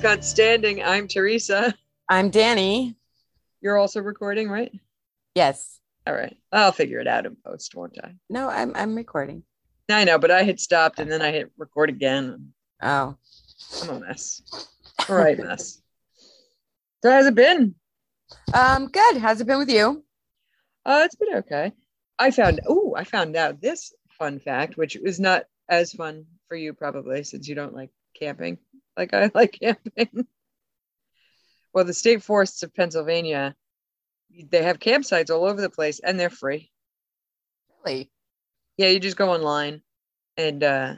God Standing. I'm Teresa. I'm Danny. You're also recording, right? Yes. All right. I'll figure it out in post one time. No, I'm I'm recording. I know, but I had stopped and then I hit record again. Oh. I'm a mess. All right, mess. So how's it been? Um, good. How's it been with you? Uh, it's been okay. I found oh, I found out this fun fact, which is not as fun for you probably since you don't like camping like I like camping. well, the state forests of Pennsylvania, they have campsites all over the place and they're free. Really? Yeah, you just go online and uh,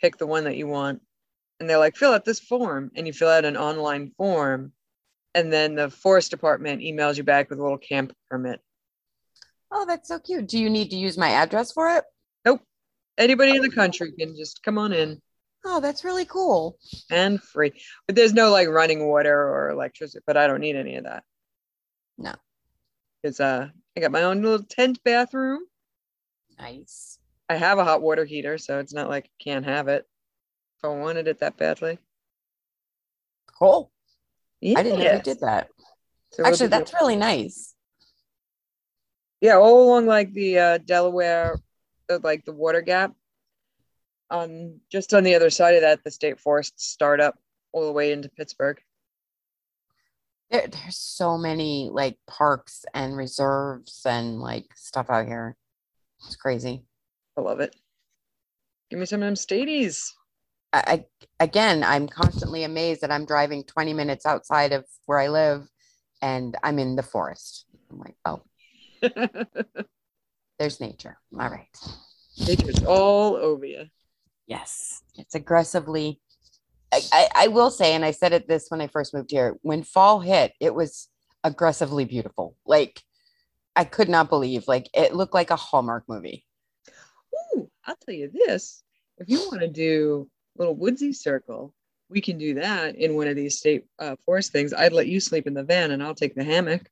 pick the one that you want. And they're like, fill out this form. And you fill out an online form. And then the forest department emails you back with a little camp permit. Oh, that's so cute. Do you need to use my address for it? Nope. Anybody in the country can just come on in Oh, that's really cool. and free. But there's no like running water or electricity, but I don't need any of that. No. Because uh, I got my own little tent bathroom. Nice. I have a hot water heater, so it's not like I can't have it if I wanted it that badly. Cool. I didn't know you did that. So Actually, that's really nice. yeah all along like the uh delaware uh, like the water gap on just on the other side of that the state forests start up all the way into pittsburgh There, there's so many like parks and reserves and like stuff out here. It's crazy. i love it give me some of them stadies I, I again, I'm constantly amazed that I'm driving 20 minutes outside of where I live and I'm in the forest. I'm like, oh, there's nature. All right. nature's all over you Yes, it's aggressively. I, I, I will say, and I said it this when I first moved here. When fall hit, it was aggressively beautiful. Like I could not believe. Like it looked like a Hallmark movie. Ooh, i'll tell you this if you want to do a little woodsy circle we can do that in one of these state uh, forest things i'd let you sleep in the van and i'll take the hammock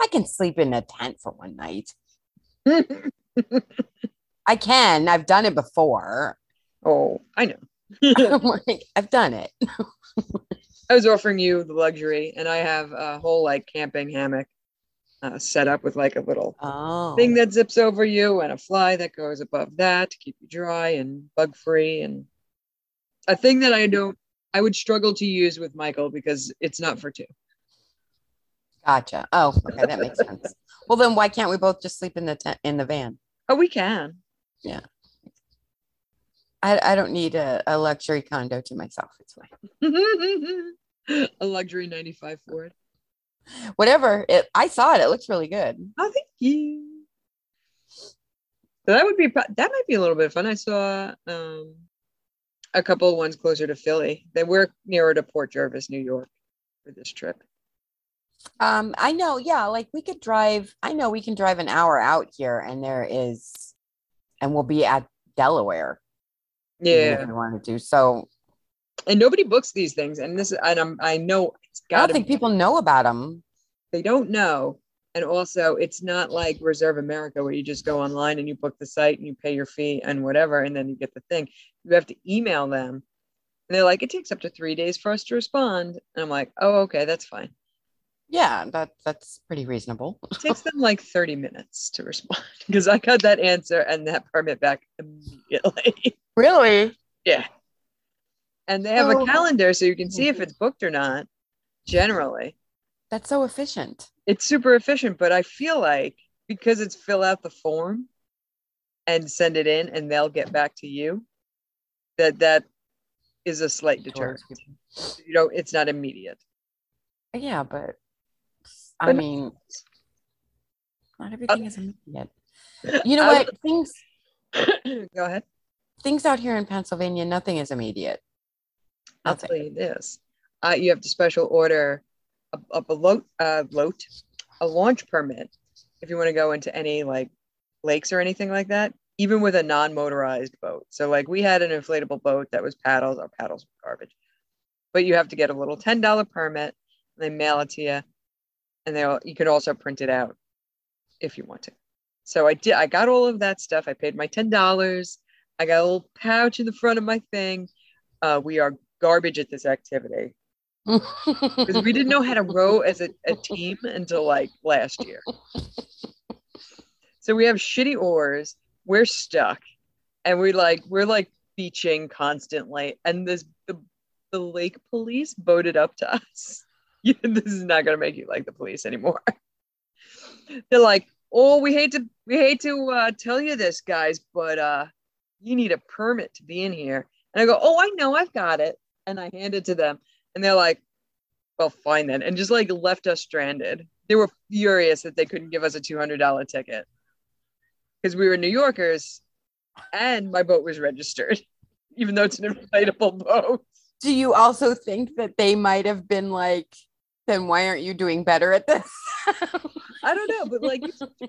I can sleep in a tent for one night. I can. I've done it before. Oh i know I'm like, I've done it. I was offering you the luxury, and I have a whole like camping hammock uh, set up with like a little Oh, thing that zips over you and a fly that goes above that to keep you dry and bug free, and a thing that I don't, I would struggle to use with Michael because it's not for two. gotcha. Oh, okay, that makes sense. Well, then why can't we both just sleep in the tent in the van? Oh, we can. I, I don't need a, a luxury condo to myself. It's fine. a luxury 95 Ford. Whatever. It, I saw it. It looks really good. Oh, thank you. So that would be that might be a little bit of fun. I saw um, a couple of ones closer to Philly. They were nearer to Port Jervis, New York, for this trip. Um, I know. Yeah, like we could drive. I know we can drive an hour out here, and there is, and we'll be at Delaware. Yeah, if we wanted to. So and nobody books these things, and this and I'm I know it's I don't think people know about them. They don't know, and also it's not like Reserve America where you just go online and you book the site and you pay your fee and whatever, and then you get the thing. You have to email them, and they're like, it takes up to three days for us to respond, and I'm like, oh, okay, that's fine. Yeah, that that's pretty reasonable. It takes them like 30 minutes to respond because I got that answer and that permit back immediately. Really? yeah. And they have Oh. a calendar so you can see if it's booked or not. Generally, That's so efficient. it's super efficient, but I feel like because it's fill out the form and send it in and they'll get back to you, that that is a slight deterrent. You know, it's not immediate. Yeah, but I But- mean, not everything uh, is immediate. You know I what? Things Go ahead. Things out here in Pennsylvania, nothing is immediate. I'll tell you this. Uh, you have to special order a, a, a loat, uh, a launch permit if you want to go into any like lakes or anything like that, even with a non-motorized boat. So like we had an inflatable boat that was paddles. Our paddles were garbage, but you have to get a little ten dollar permit. And they mail it to you, and they you can also print it out if you want to. So I did. I got all of that stuff. I paid my ten dollars. I got a little pouch in the front of my thing. Uh, we are garbage at this activity. because we didn't know how to row as a, a team until like last year. So we have shitty oars. We're stuck, and we like we're like beaching constantly. And this the the lake police boated up to us. this is not gonna make you like the police anymore. They're like, oh, we hate to we hate to uh, tell you this, guys, but uh, you need a permit to be in here. And I go, oh, I know, I've got it. And I hand it to them, and they're like, well, fine then, and just like left us stranded. They were furious that they couldn't give us a two hundred dollar ticket because we were New Yorkers, and my boat was registered, even though it's an inflatable boat. Do you also think that they might have been like, then why aren't you doing better at this? I don't know, but like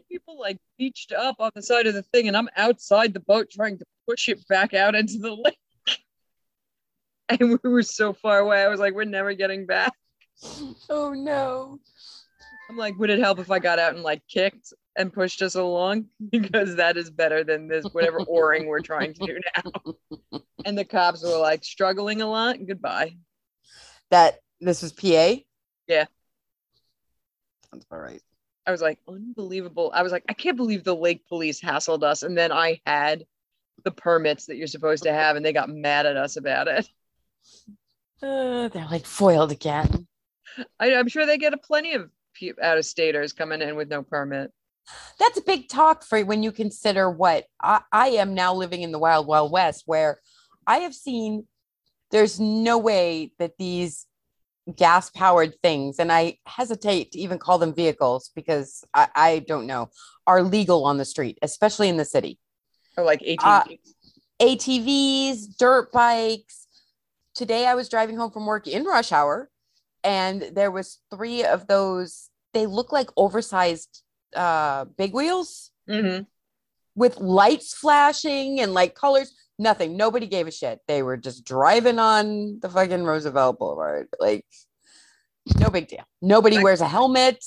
people like beached up on the side of the thing, and I'm outside the boat trying to push it back out into the lake. And we were so far away. I was like, we're never getting back. oh no. I'm like, would it help if I got out and like kicked and pushed us along? Because that is better than this whatever oaring we're trying to do now. And the cops were like struggling a lot. Goodbye. That this was PA? Yeah. Sounds about right. I was like, unbelievable. I was like, I can't believe the lake police hassled us. And then I had the permits that you're supposed to have, and they got mad at us about it. Uh, they're like foiled again. I, am sure they get a plenty of out of staters coming in with no permit. That's a big talk for when you consider what I, I am now living in the wild, wild west, where I have seen there's no way that these gas powered things, and I hesitate to even call them vehicles because I, I, don't know, are legal on the street, especially in the city. Or like ATVs. Uh, ATVs, dirt bikes. Today I was driving home from work in rush hour and there was three of those they look like oversized uh big wheels mm-hmm. with lights flashing and like colors nothing nobody gave a shit they were just driving on the fucking roosevelt boulevard like no big deal nobody wears a helmet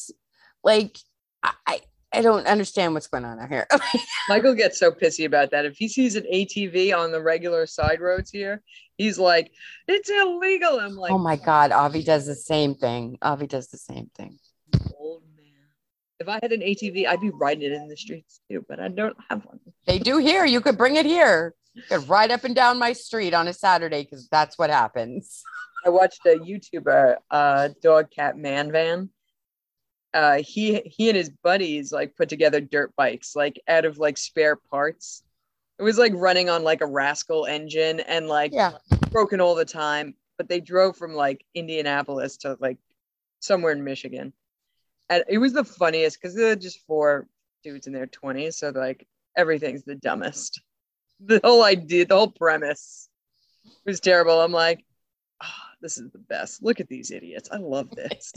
like i I don't understand what's going on out here. Michael gets so pissy about that. If he sees an ATV on the regular side roads here, he's like, "It's illegal." I'm like, "Oh my god, Avi does the same thing. Avi does the same thing." Old man. If I had an ATV, I'd be riding it in the streets too, but I don't have one. They do here. You could bring it here. Could ride up and down my street on a Saturday because that's what happens. I watched a YouTuber, uh, dog cat man van. Uh he he and his buddies like put together dirt bikes like out of like spare parts. It was like running on like a rascal engine and like yeah. broken all the time but they drove from like indianapolis to like somewhere in michigan. And it was the funniest because they're just four dudes in their 20s so like everything's the dumbest the whole idea the whole premise was terrible i'm like oh, this is the best look at these idiots i love this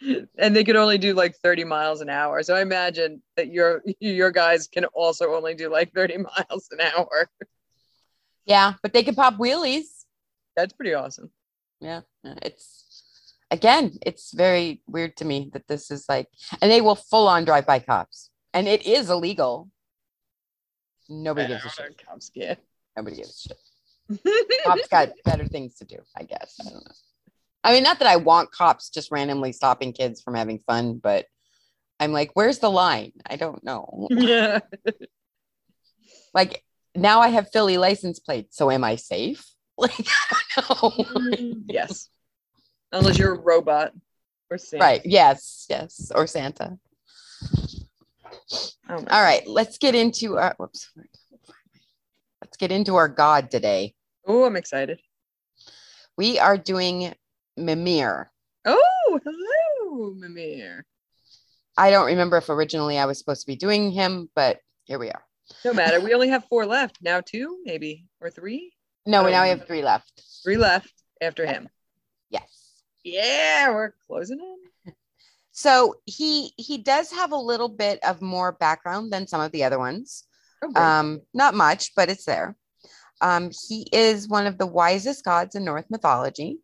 and they could only do like 30 miles an hour. So I imagine that your your guys can also only do like 30 miles an hour. Yeah, but they can pop wheelies. That's pretty awesome. Yeah, it's again, it's very weird to me that this is like, and they will full on drive by cops, and it is illegal. Nobody gives a shit. Cops get. Nobody gives a shit. cops got better things to do, I guess. I don't know. I mean, not that I want cops just randomly stopping kids from having fun, but I'm like, where's the line? I don't know. Yeah. like now I have Philly license plate, so am I safe? Like, no. Mm, yes. Unless you're a robot or Santa. Right. Yes. Yes. Or Santa. Oh All right. Let's get into our whoops. Let's get into our God today. Oh, I'm excited. We are doing Mimir. Oh, hello, Mimir. I don't remember if originally I was supposed to be doing him, but here we are. No matter. We only have four left. Now two, maybe, or three? No, we now we um, have three left. Three left after him. Yes. Yeah, we're closing in. So he he does have a little bit of more background than some of the other ones. Oh, um, not much, but it's there. Um, he is one of the wisest gods in Norse mythology.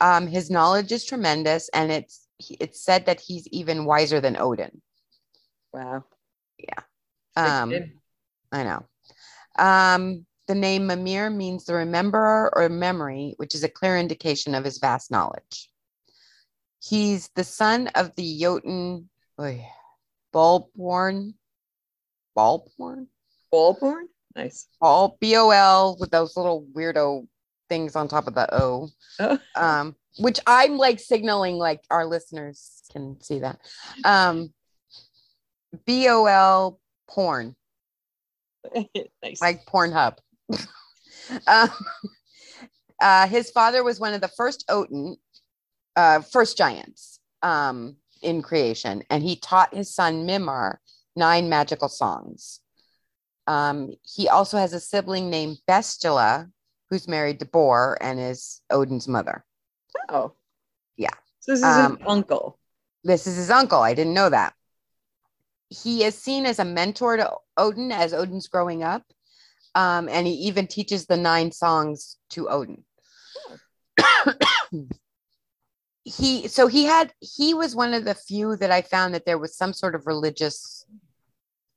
Um, his knowledge is tremendous, and it's it's said that he's even wiser than Odin. Wow. Yeah. Um, I know. Um, the name Mimir means the rememberer or memory, which is a clear indication of his vast knowledge. He's the son of the Jotun oy, Bulborn. Bulborn? Ballborn? Nice. Ball, B O L with those little weirdo things on top of the O. Oh. Um, which I'm like signaling like our listeners can see that. Um, B O L porn, nice. like Pornhub. um, uh, his father was one of the first Oten, uh, first giants um, in creation, and he taught his son Mimar nine magical songs. Um, he also has a sibling named Bestula, who's married to Bor and is Odin's mother. oh. Yeah. So this is Um, an uncle. This is his uncle. I didn't know that. He is seen as a mentor to Odin as Odin's growing up. Um, and he even teaches the nine songs to Odin. he so he had he was one of the few that I found that there was some sort of religious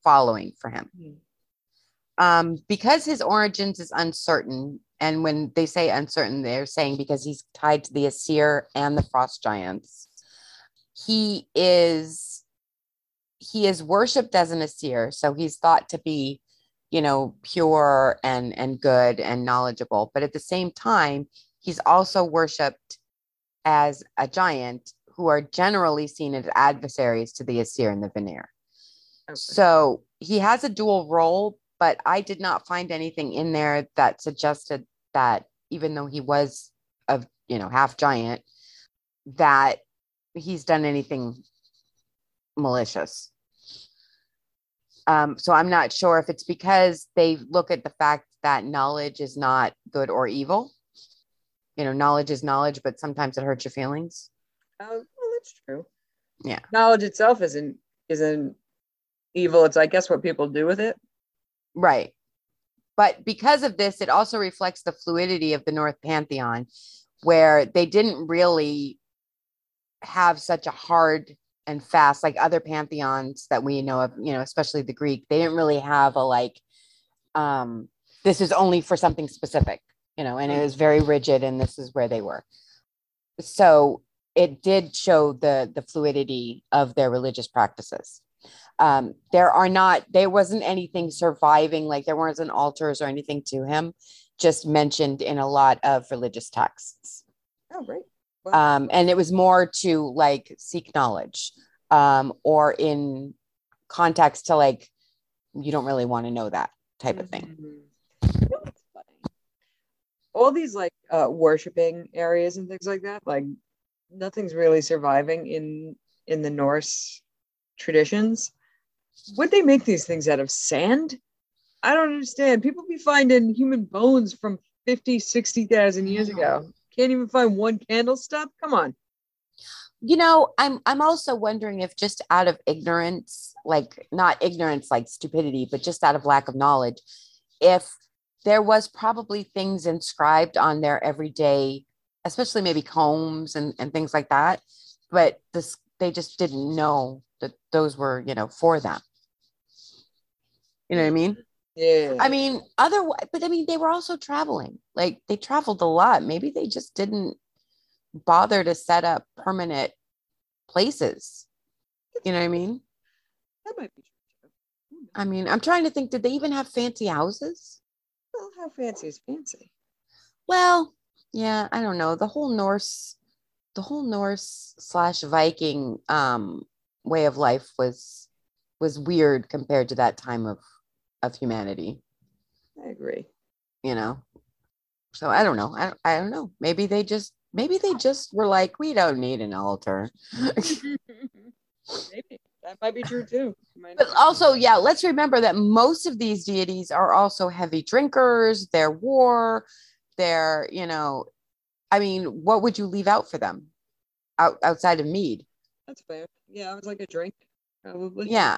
following for him. Hmm. Um, because his origins is uncertain, and when they say uncertain, they're saying because he's tied to the Aesir and the Frost Giants. He is he is worshipped as an Aesir, so he's thought to be, you know, pure and and good and knowledgeable. But at the same time, he's also worshipped as a giant who are generally seen as adversaries to the Aesir and the Vanir. Okay. So he has a dual role, but I did not find anything in there that suggested that even though he was a you know half giant, that he's done anything malicious. Um, so I'm not sure if it's because they look at the fact that knowledge is not good or evil. You know, knowledge is knowledge, but sometimes it hurts your feelings. Oh, well, that's true. Yeah. Knowledge itself isn't isn't evil. It's I guess what people do with it. Right. But because of this, it also reflects the fluidity of the North Pantheon, where they didn't really have such a hard and fast, like other pantheons that we know of, you know, especially the Greek, they didn't really have a like, um, this is only for something specific, you know, and it was very rigid and this is where they were. So it did show the the fluidity of their religious practices. Um, there are not there wasn't anything surviving like there weren't an altars or anything to him just mentioned in a lot of religious texts. Oh, right. um, and it was more to like seek knowledge um, or in context to like you don't really want to know that type of thing Mhm. You know what's funny? All these like uh worshiping areas and things like that, like nothing's really surviving in in the Norse traditions. Would they make these things out of sand? I don't understand. People be finding human bones from 50, 60,000 years ago. Can't even find one candle stub. Come on. you know i'm i'm also wondering if just out of ignorance like not ignorance like stupidity but just out of lack of knowledge if there was probably things inscribed on their everyday especially maybe combs and, and things like that but this they just didn't know that those were you know for them you know what i mean Yeah. i mean otherwise but i mean they were also traveling like they traveled a lot maybe they just didn't bother to set up permanent places you know what i mean that might be true. too. Who knows? i mean i'm trying to think did they even have fancy houses how fancy is fancy? well yeah i don't know. The whole norse the whole norse slash viking um way of life was was weird compared to that time of of humanity. I agree. you know? So i don't know. I, I don't know. Maybe they just maybe they just were like we don't need an altar. Maybe that might be true too. But also yeah let's remember that most of these deities are also heavy drinkers. They're war. They're you know i mean what would you leave out for them out, outside of mead? That's fair. Yeah, it was like a drink, probably. yeah.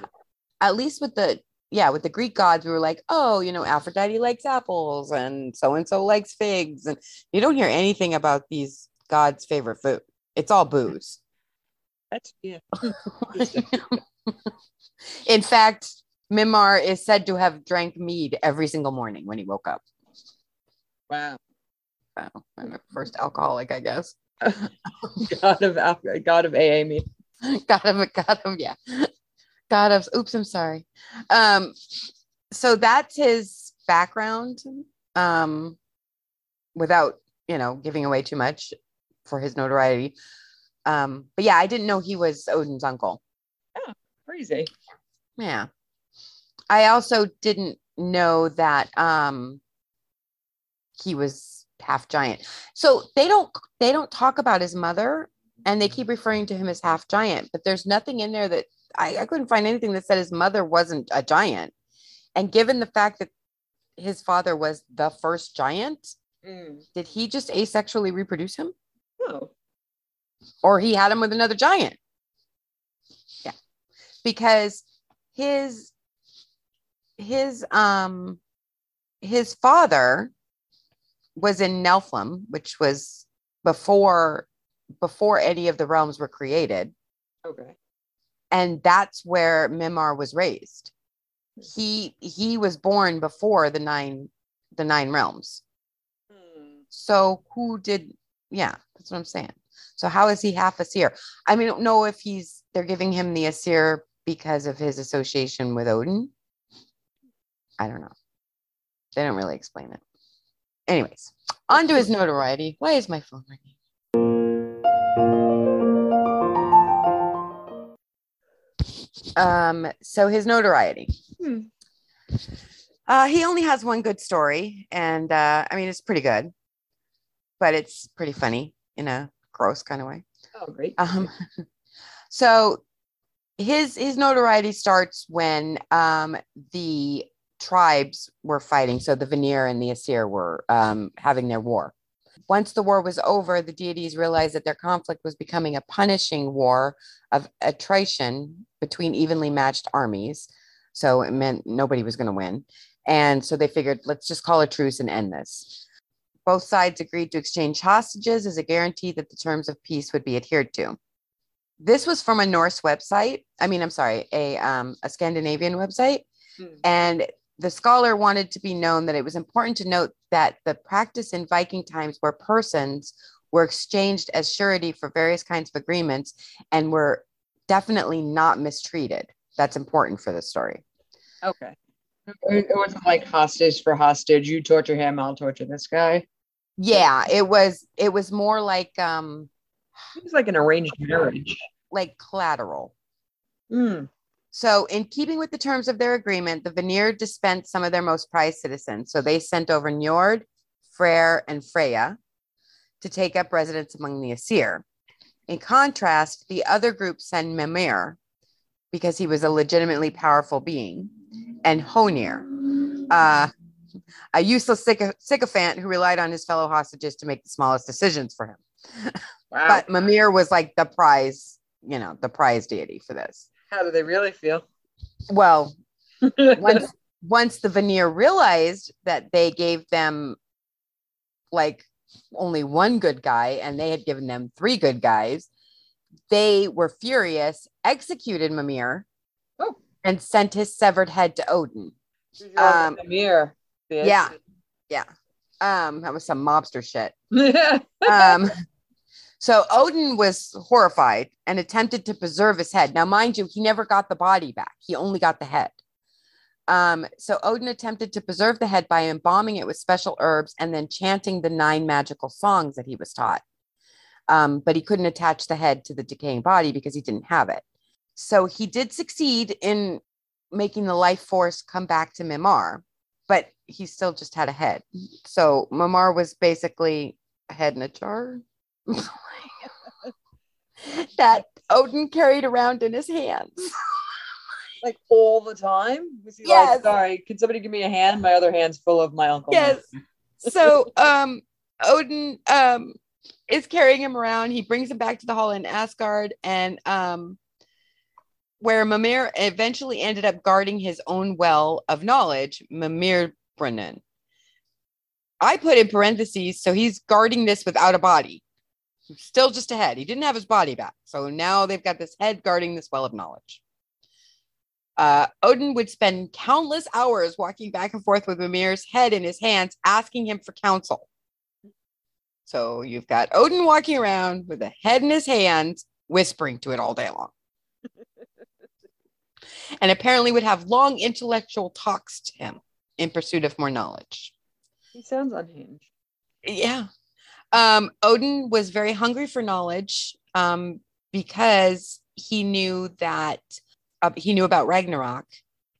At least with the yeah with the greek gods we were like oh you know aphrodite likes apples and so and so likes figs. And you don't hear anything about these gods favorite food. It's all booze That's yeah. in fact mimar is said to have drank mead every single morning when he woke up Wow. Wow. I'm the first alcoholic, I guess. God of God of AA me. God of God of yeah. God of oops, I'm sorry. Um, so that's his background. Um, without you know giving away too much for his notoriety. Um, but yeah, I didn't know he was Odin's uncle. Oh, crazy. Yeah. I also didn't know that um he was half giant. So they don't they don't talk about his mother and they keep referring to him as half giant, but there's nothing in there that I, I couldn't find anything that said his mother wasn't a giant. And given the fact that his father was the first giant, Mm. did he just asexually reproduce him? Oh. Or he had him with another giant. Yeah. Because his his um his father was in Niflheim, which was before before any of the realms were created, Okay. and that's where Mimar was raised. He he was born before the nine the nine realms. Hmm. So who did? Yeah, that's what I'm saying. So how is he half Aesir? I mean, I don't know if he's they're giving him the Aesir because of his association with Odin. I don't know. They don't really explain it. Anyways, on to his notoriety. Why is my phone ringing? Um, so his notoriety. Hmm. Uh, he only has one good story, and uh, I mean it's pretty good, but it's pretty funny in a gross kind of way. Oh, great. Um, so his his notoriety starts when um, the tribes were fighting. So the Vanir and the Aesir were um, having their war. Once the war was over, the deities realized that their conflict was becoming a punishing war of attrition between evenly matched armies. So it meant nobody was going to win. And so they figured, let's just call a truce and end this. Both sides agreed to exchange hostages as a guarantee that the terms of peace would be adhered to. This was from a Norse website. I mean, I'm sorry, a um, a Scandinavian website, Hmm. and the scholar wanted to be known that it was important to note that the practice in Viking times where persons were exchanged as surety for various kinds of agreements and were definitely not mistreated. That's important for the story. Okay. It it wasn't like hostage for hostage. You torture him, I'll torture this guy. Yeah, it was it was more like um It was like an arranged marriage. like collateral. Hmm. So, in keeping with the terms of their agreement, the Vanir dispensed some of their most prized citizens. So, they sent over Njord, Freyr, and Freya to take up residence among the Aesir. In contrast, the other group sent Mimir because he was a legitimately powerful being, and Honir, uh, a useless syco- sycophant who relied on his fellow hostages to make the smallest decisions for him. Wow. But Mimir was like the prize, you know, the prize deity for this. How do they really feel? Well, once once the Vanir realized that they gave them like only one good guy and they had given them three good guys they were furious executed mimir Oh. and sent his severed head to odin um, Um, mirror. yeah. Yeah. Um that was some mobster shit. Um so odin was horrified and attempted to preserve his head. Now mind you he never got the body back. He only got the head. Um so odin attempted to preserve the head by embalming it with special herbs and then chanting the nine magical songs that he was taught. Um but he couldn't attach the head to the decaying body because he didn't have it. So he did succeed in making the life force come back to mimar but he still just had a head so mimar was basically a head in a jar that Odin carried around in his hands. Like all the time? Was he Yes. like, sorry, can somebody give me a hand? My other hand's full of my uncle. Yes. So um Odin um is carrying him around. He brings him back to the hall in Asgard and um where Mimir eventually ended up guarding his own well of knowledge, Mimir Brennan. I put in parentheses, so he's guarding this without a body. Still just a head. He didn't have his body back. So now they've got this head guarding this well of knowledge. Uh, Odin would spend countless hours walking back and forth with Mimir's head in his hands, asking him for counsel. So you've got Odin walking around with a head in his hands, whispering to it all day long. and apparently would have long intellectual talks to him in pursuit of more knowledge. He sounds unhinged. Yeah. Um, Odin was very hungry for knowledge um, because he knew that uh, he knew about Ragnarok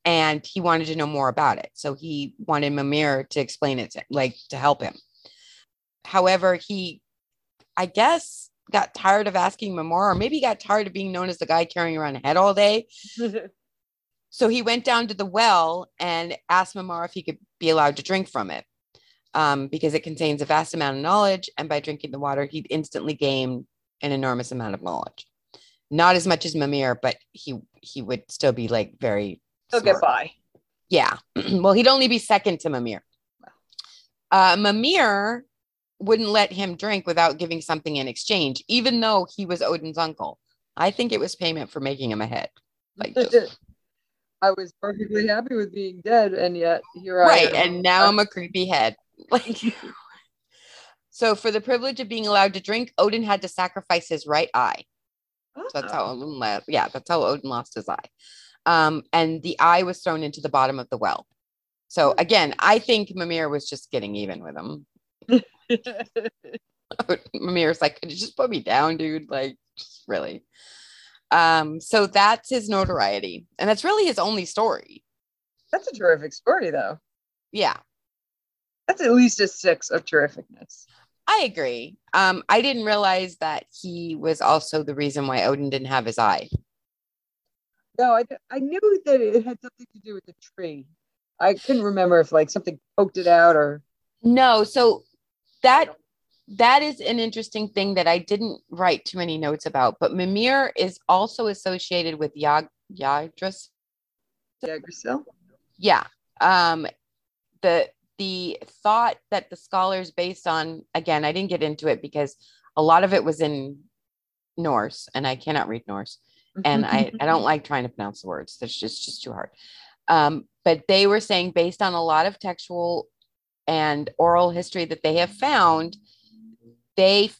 and he wanted to know more about it. So he wanted Mimir to explain it, to, like to help him. However, he, I guess, got tired of asking Mimir, or maybe got tired of being known as the guy carrying around a head all day. so he went down to the well and asked Mimir if he could be allowed to drink from it. Um, because it contains a vast amount of knowledge, and by drinking the water, he'd instantly gain an enormous amount of knowledge. Not as much as Mimir, but he he would still be like very. He'll smart. get by. Yeah. well, he'd only be second to Mimir. Uh, Mimir wouldn't let him drink without giving something in exchange, even though he was Odin's uncle. I think it was payment for making him a head. Like just, I was perfectly happy with being dead, and yet here right. I am. Right, and now I'm a creepy head. Like so for the privilege of being allowed to drink, Odin had to sacrifice his right eye. So that's how Oh. Odin la- yeah, that's how Odin lost his eye. Um, and the eye was thrown into the bottom of the well. So again, I think Mimir was just getting even with him. Mimir's like, could you just put me down, dude? Like, just really. Um, so that's his notoriety. And that's really his only story. That's a terrific story, though. Yeah, That's at least a six of terrificness. I agree. Um, I didn't realize that he was also the reason why Odin didn't have his eye. No, I, I knew that it had something to do with the tree. I couldn't remember if like something poked it out or No, so that that is an interesting thing that I didn't write too many notes about. But Mimir is also associated with Yag Yggdrasil. Yggdrasil. Yeah. Um, the the thought that the scholars based on again, I didn't get into it because a lot of it was in Norse, and I cannot read Norse. and I, I don't like trying to pronounce the words. That's just just too hard. Um, but they were saying based on a lot of textual and oral history that they have found, they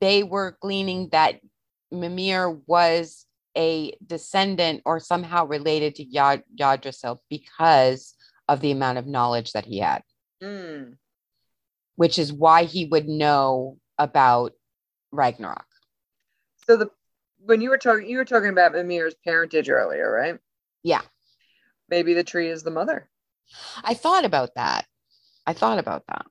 they were gleaning that Mimir was a descendant or somehow related to Yad, Yggdrasil because of the amount of knowledge that he had, Mm. which is why he would know about Ragnarok. So the when you were talking, you were talking about Mimir's parentage earlier, right? Yeah. Maybe the tree is the mother. I thought about that. I thought about that.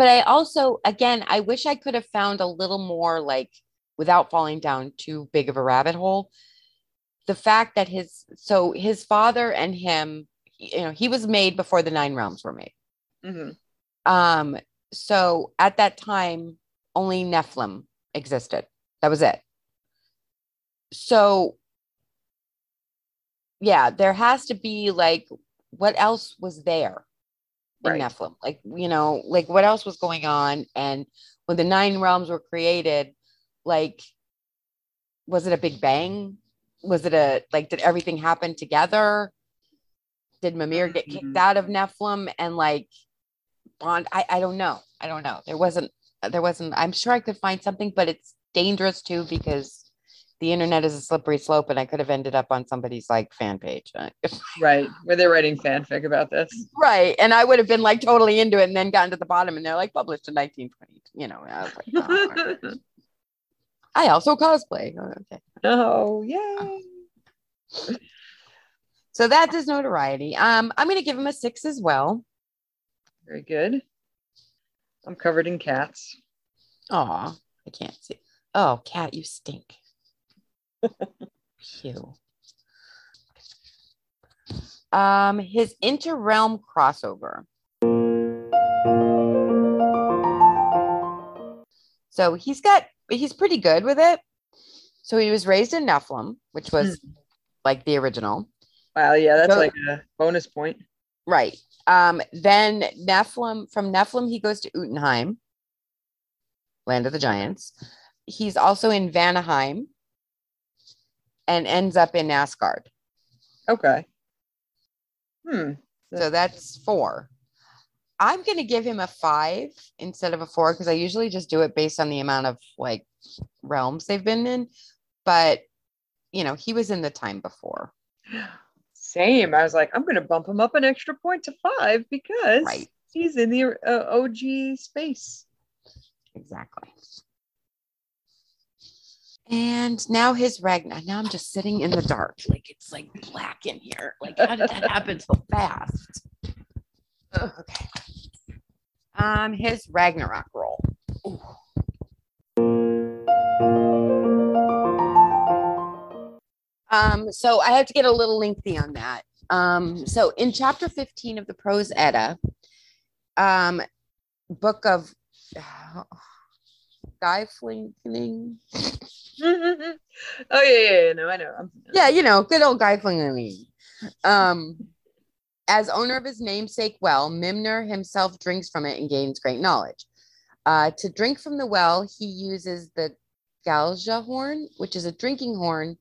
But I also, again, I wish I could have found a little more like without falling down too big of a rabbit hole. The fact that his, so his father and him, you know, he was made before the nine realms were made. hmm Um, so at that time, only Nephilim existed. That was it. So, yeah, there has to be like, what else was there in Right. Nephilim? Like, you know, like what else was going on? And when the nine realms were created, like, was it a big bang? Was it a like, did everything happen together? Did Mimir get kicked Mhm. out of Nephilim and like bond? I, I don't know. I don't know. There wasn't, there wasn't, I'm sure I could find something, but it's dangerous too because the internet is a slippery slope and I could have ended up on somebody's like fan page. Right. Were they writing fanfic about this? right. And I would have been like totally into it and then gotten to the bottom and they're like published in 1920. You know, I was like, oh, I also cosplay. Oh, okay. oh, yay. So that's his notoriety. Um, I'm going to give him a six as well. Very good. I'm covered in cats. Aw, I can't see. Oh, cat, you stink. Phew. Um, his interrealm crossover. So he's got he's pretty good with it. So he was raised in Nephilim, which was like the original. Wow, yeah, that's So- like a bonus point. Right. Um, then Nephilim, from Nephilim, he goes to Jotunheim, land of the giants. He's also in Vanaheim and ends up in Asgard. Okay. Hmm. So that's four. I'm going to give him a five instead of a four because I usually just do it based on the amount of like realms they've been in. But, you know, he was in the time before. Same. I was like, I'm going to bump him up an extra point to five because Right. he's in the uh, OG space. Exactly. And now his Ragnar. Now I'm just sitting in the dark. Like it's like black in here. Like, how did that happen so fast? Ugh, okay. Um, his Ragnarok roll. Um, so I have to get a little lengthy on that. Um, so in chapter 15 of the Prose Edda, um, book of Guy flinging. oh yeah, yeah, yeah. No, I know. I'm, Yeah, you know, good old Guy flinging. Um, as owner of his namesake well, Mimner himself drinks from it and gains great knowledge. Uh, to drink from the well, he uses the Gjallarhorn, which is a drinking horn,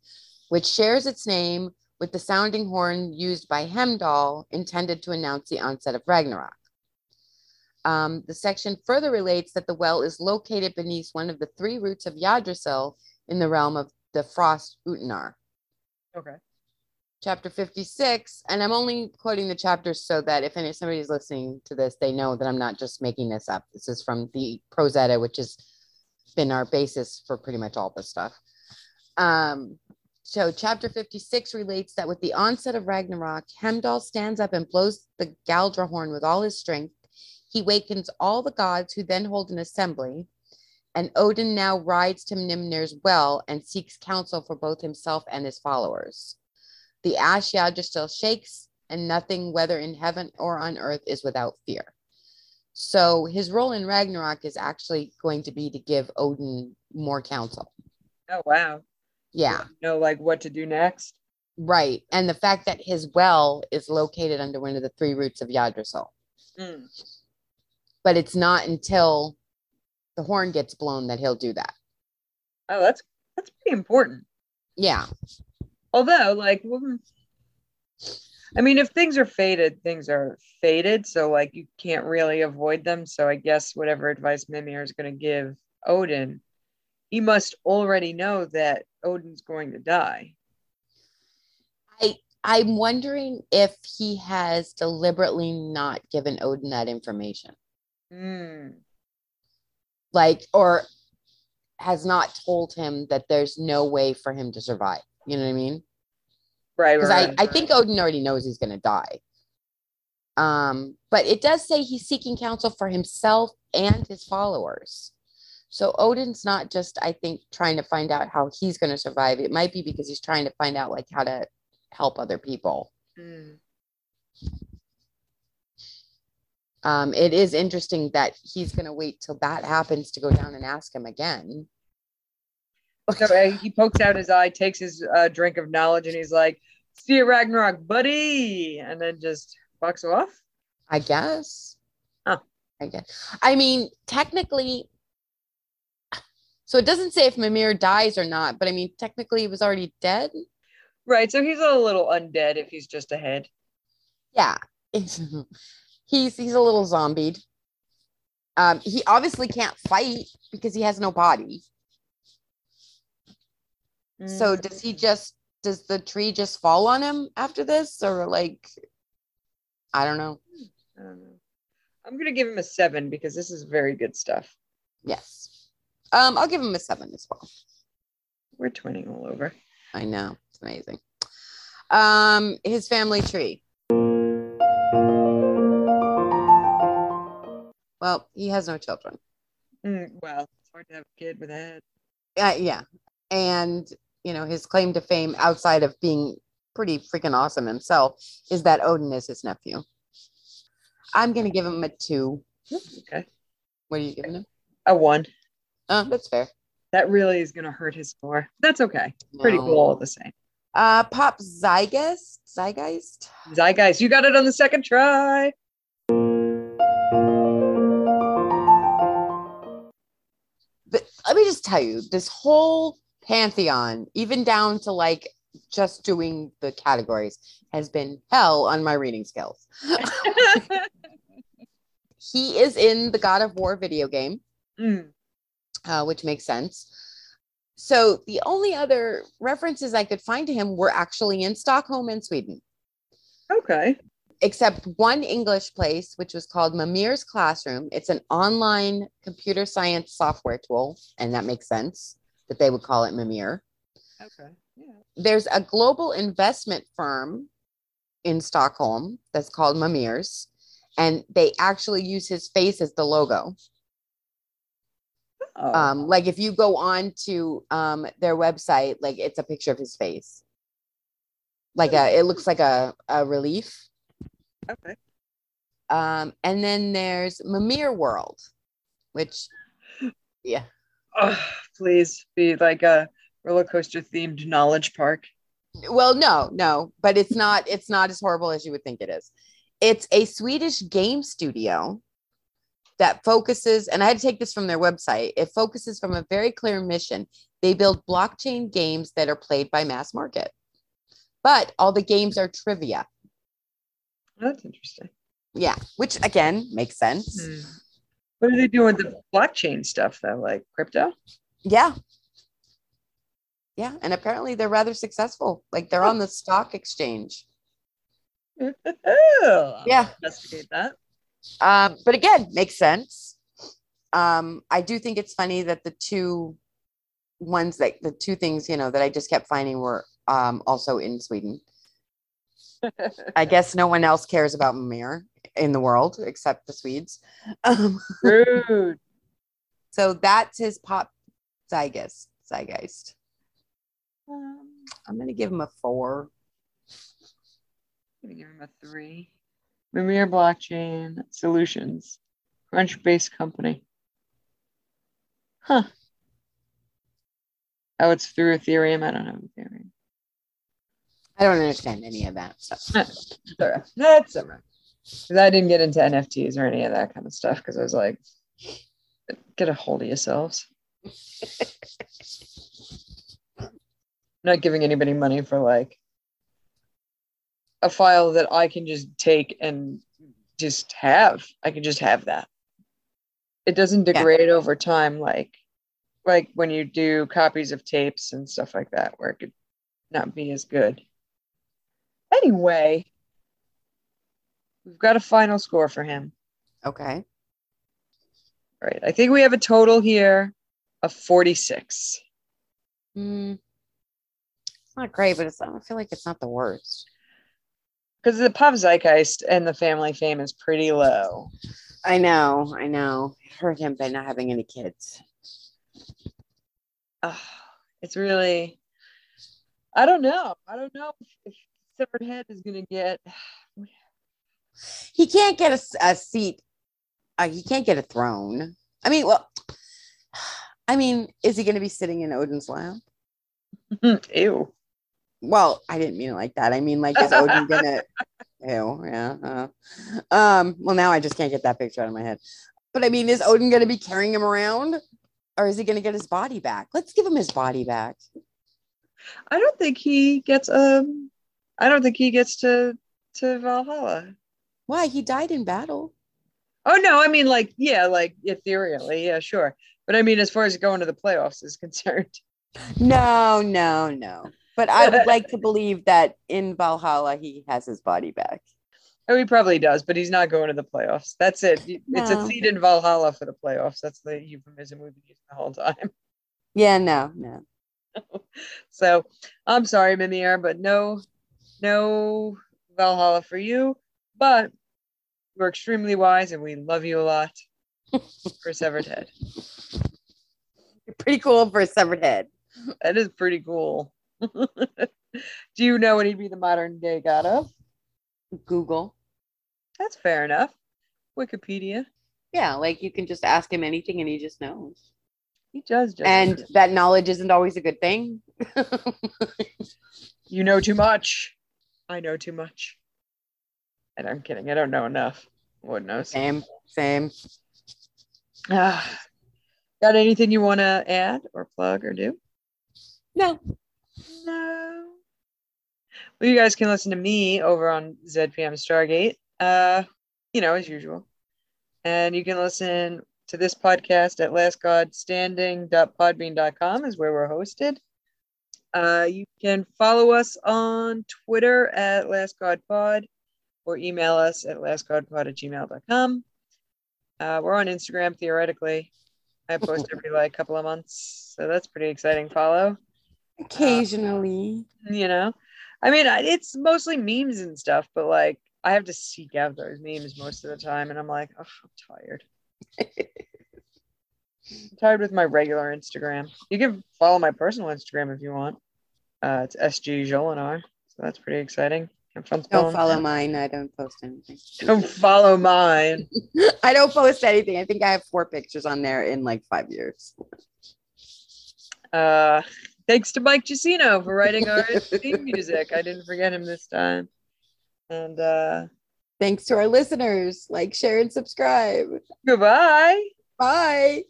which shares its name with the sounding horn used by Heimdall, intended to announce the onset of Ragnarok. Um, the section further relates that the well is located beneath one of the three roots of Yggdrasil in the realm of the Frost Utenar. Okay. chapter 56 and i'm only quoting the chapters so that if any somebody's listening to this they know that i'm not just making this up. This is from the prose edda which has been our basis for pretty much all this stuff. Um so chapter 56 relates that with the onset of ragnarok heimdall stands up and blows the Gjallarhorn with all his strength he wakens all the gods who then hold an assembly and Odin now rides to Mimir's well and seeks counsel for both himself and his followers. The ash Yggdrasil shakes, and nothing, whether in heaven or on earth, is without fear. So his role in Ragnarok is actually going to be to give Odin more counsel. Oh wow. Yeah, Know like what to do next. right. And the fact that his well is located under one of the three roots of Yggdrasil, Mm. But it's not until the horn gets blown that he'll do that. Oh, that's that's pretty important. Yeah, Although, like, I mean, if things are fated, things are fated. So, like, you can't really avoid them. So, I guess whatever advice Mimir is going to give Odin, he must already know that Odin's going to die. I I'm wondering if he has deliberately not given Odin that information. Hmm. Like or has not told him that there's no way for him to survive. You know what I mean? Right, Because right. I, I think Odin already knows he's gonna die. Um, but it does say he's seeking counsel for himself and his followers. So Odin's not just, I think, trying to find out how he's gonna survive. It might be because he's trying to find out like how to help other people. Hmm. Um, it is interesting that he's going to wait till that happens to go down and ask him again. So uh, he pokes out his eye, takes his uh, drink of knowledge, and he's like, "See you, Ragnarok, buddy," and then just fucks off. I guess. Huh. I guess. I mean, technically, so it doesn't say if Mimir dies or not, but I mean, technically, he was already dead. Right. So he's a little undead if he's just ahead. Yeah, he's he's a little zombied. Um, he obviously can't fight because he has no body. So Mm, does he just does the tree just fall on him after this or like I don't know. I don't know. I'm gonna give him a seven because this is very good stuff. Yes. Um I'll give him a 7 as well. We're twinning all over. I know. It's amazing. Um his family tree. Well, he has no children. Mm, well, it's hard to have a kid with a head. Uh, yeah. And you know, his claim to fame outside of being pretty freaking awesome himself is that Odin is his nephew. I'm going to give him a 2. Okay. What are you giving him? A one. Oh, that's fair. That really is gonna hurt his score. That's okay. Pretty cool all the same. Uh, Pop Zygeist. Zygeist. Zeitgeist, you got it on the second try. Let me just tell you, this whole pantheon, even down to like just doing the categories has been hell on my reading skills. he is in the God of War video game, Mm, uh, which makes sense. So the only other references I could find to him were actually in Stockholm and Sweden, okay. Except one English place, which was called Mimir's Classroom. It's an online computer science software tool, and that makes sense that they would call it Mimir. Okay. Yeah. there's a global investment firm in Stockholm that's called Mamirs, and they actually use his face as the logo. Oh, Um, like if you go on to um, their website, like it's a picture of his face. Like a, it looks like a, a relief. Okay. Um, and then there's Mamir World, which, yeah, Oh, please be like a roller coaster themed knowledge park. well no no but it's not it's not as horrible as you would think it is it's a swedish game studio that focuses and i had to take this from their website it focuses from a very clear mission they build blockchain games that are played by mass market but all the games are trivia That's interesting. yeah which again makes sense Hmm. What are they doing with the blockchain stuff though? Like crypto? yeah yeah and apparently they're rather successful like they're on the stock exchange Oh, Yeah. Investigate that. Um, but again, makes sense. Um, I do think it's funny that the two ones that the two things, you know, that I just kept finding were um, also in Sweden. I guess no one else cares about Mimir in the world except the Swedes. Um, Rude. so that's his pop zeitgeist. Zeitgeist. Um, I'm gonna give him a four. I'm gonna give him a three. Mimir Blockchain Solutions, Crunchbase company. Huh. Oh, it's through Ethereum. I don't have Ethereum. I don't understand any of that stuff. All right. That's all right. Because I didn't get into NFTs or any of that kind of stuff because I was like, get a hold of yourselves. Not giving anybody money for like a file that I can just take and just have. I can just have that. It doesn't Yeah. degrade over time like like when you do copies of tapes and stuff like that where it could not be as good. Anyway, we've got a final score for him. Okay. Right. I think we have a total here of 46. Hmm. It's not great, but it's, I don't feel like it's not the worst. Because the pop zeitgeist and the family fame is pretty low. I know, I know. It hurt him by not having any kids. Ugh, it's really, I don't know. I don't know if Severed Head is going to get. He can't get a seat. Uh, he can't get a throne. I mean, well, I mean, is he going to be sitting in Odin's lap? Ew. Well, I didn't mean it like that. I mean, like, is Odin gonna? Ew, yeah. uh, um. Well, now I just can't get that picture out of my head. But I mean, is Odin gonna be carrying him around, or is he gonna get his body back? Let's give him his body back. I don't think he gets um I don't think he gets to to Valhalla. Why? He died in battle. Oh no, I mean like yeah, like ethereally, yeah, sure. But I mean as far as going to the playoffs is concerned. No, no, no. But I would like to believe that in Valhalla he has his body back. Oh, he probably does, but he's not going to the playoffs. That's it. It's a No. seat in Valhalla for the playoffs. That's the euphemism we've been using the whole time. Yeah, no, no. So I'm sorry, Mimir, but no, no Valhalla for you. But you're extremely wise and we love you a lot for Severed Head. Pretty cool for a severed head. That is pretty cool. Do you know what he'd be the modern day god of? Google. That's fair enough. Wikipedia. Yeah, like you can just ask him anything and he just knows. He does just And that knowledge isn't always a good thing. you know too much. I know too much. And I'm kidding. I don't know enough. Lord knows. Same, same. Ah, got anything you want to add or plug or do? No, No. Well, you guys can listen to me over on ZPM Stargate, uh, you know, as usual. And you can listen to this podcast at lastgodstanding.podbean.com is where we're hosted. Uh, you can follow us on Twitter at lastgodpod or email us at lastgodpod at gmail.com. Uh, we're on Instagram theoretically. I post every like couple of months, so that's pretty exciting. Follow, Occasionally. you know. I mean, it's mostly memes and stuff, but like I have to seek out those memes most of the time, and I'm like, oh, I'm tired. I'm tired with my regular Instagram. You can follow my personal Instagram if you want. Uh, it's SG Jolinar, so that's pretty exciting. Don't follow that. mine. I don't post anything. Don't follow mine. I don't post anything. I think I have four pictures on there in like five years. Uh, thanks to Mike Giacino for writing our theme music. I didn't forget him this time. And uh, Thanks to our listeners. Like, share, and subscribe. goodbye. Bye.